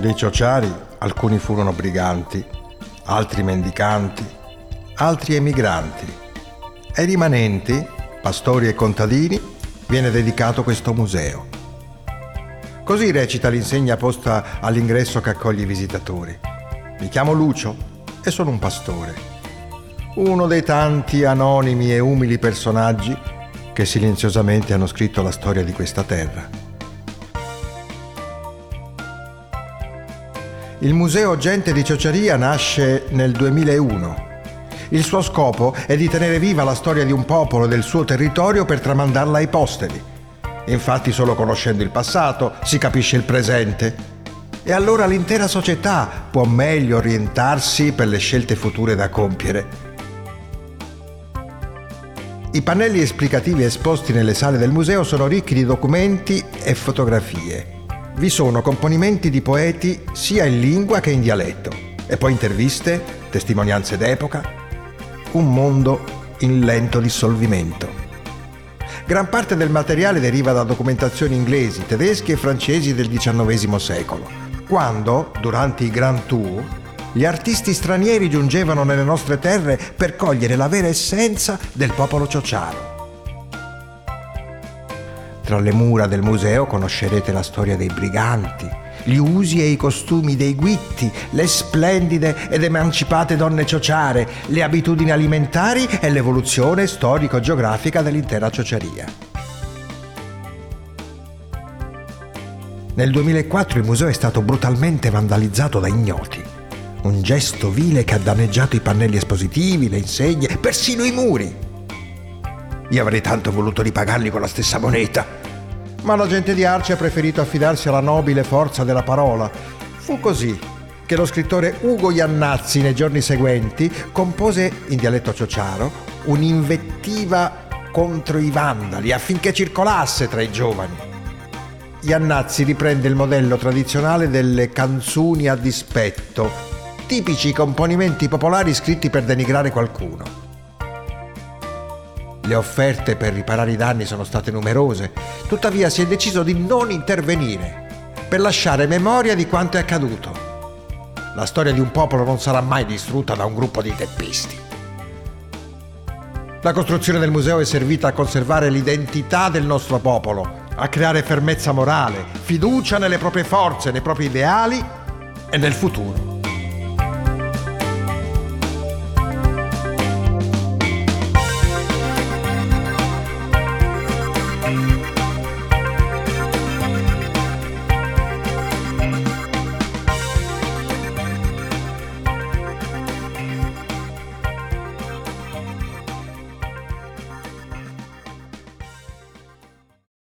Dei ciociari alcuni furono briganti, altri mendicanti, altri emigranti. Ai rimanenti, pastori e contadini, viene dedicato questo museo. Così recita l'insegna posta all'ingresso che accoglie i visitatori. Mi chiamo Lucio e sono un pastore. Uno dei tanti anonimi e umili personaggi che silenziosamente hanno scritto la storia di questa terra. Il Museo Gente di Ciociaria nasce nel 2001. Il suo scopo è di tenere viva la storia di un popolo e del suo territorio per tramandarla ai posteri. Infatti solo conoscendo il passato si capisce il presente. E allora l'intera società può meglio orientarsi per le scelte future da compiere. I pannelli esplicativi esposti nelle sale del museo sono ricchi di documenti e fotografie. Vi sono componimenti di poeti sia in lingua che in dialetto, e poi interviste, testimonianze d'epoca, un mondo in lento dissolvimento. Gran parte del materiale deriva da documentazioni inglesi, tedesche e francesi del XIX secolo, quando, durante i Grand Tour, gli artisti stranieri giungevano nelle nostre terre per cogliere la vera essenza del popolo ciociaro. Tra le mura del museo conoscerete la storia dei briganti, gli usi e i costumi dei guitti, le splendide ed emancipate donne ciociare, le abitudini alimentari e l'evoluzione storico-geografica dell'intera ciociaria. Nel 2004 il museo è stato brutalmente vandalizzato da ignoti. Un gesto vile che ha danneggiato i pannelli espositivi, le insegne, persino i muri. Io avrei tanto voluto ripagarli con la stessa moneta. Ma la gente di Arci ha preferito affidarsi alla nobile forza della parola. Fu così che lo scrittore Ugo Iannazzi nei giorni seguenti compose in dialetto ciociaro un'invettiva contro i vandali affinché circolasse tra i giovani. Iannazzi riprende il modello tradizionale delle canzoni a dispetto, tipici componimenti popolari scritti per denigrare qualcuno. Le offerte per riparare i danni sono state numerose, tuttavia si è deciso di non intervenire per lasciare memoria di quanto è accaduto. La storia di un popolo non sarà mai distrutta da un gruppo di teppisti. La costruzione del museo è servita a conservare l'identità del nostro popolo, a creare fermezza morale, fiducia nelle proprie forze, nei propri ideali e nel futuro.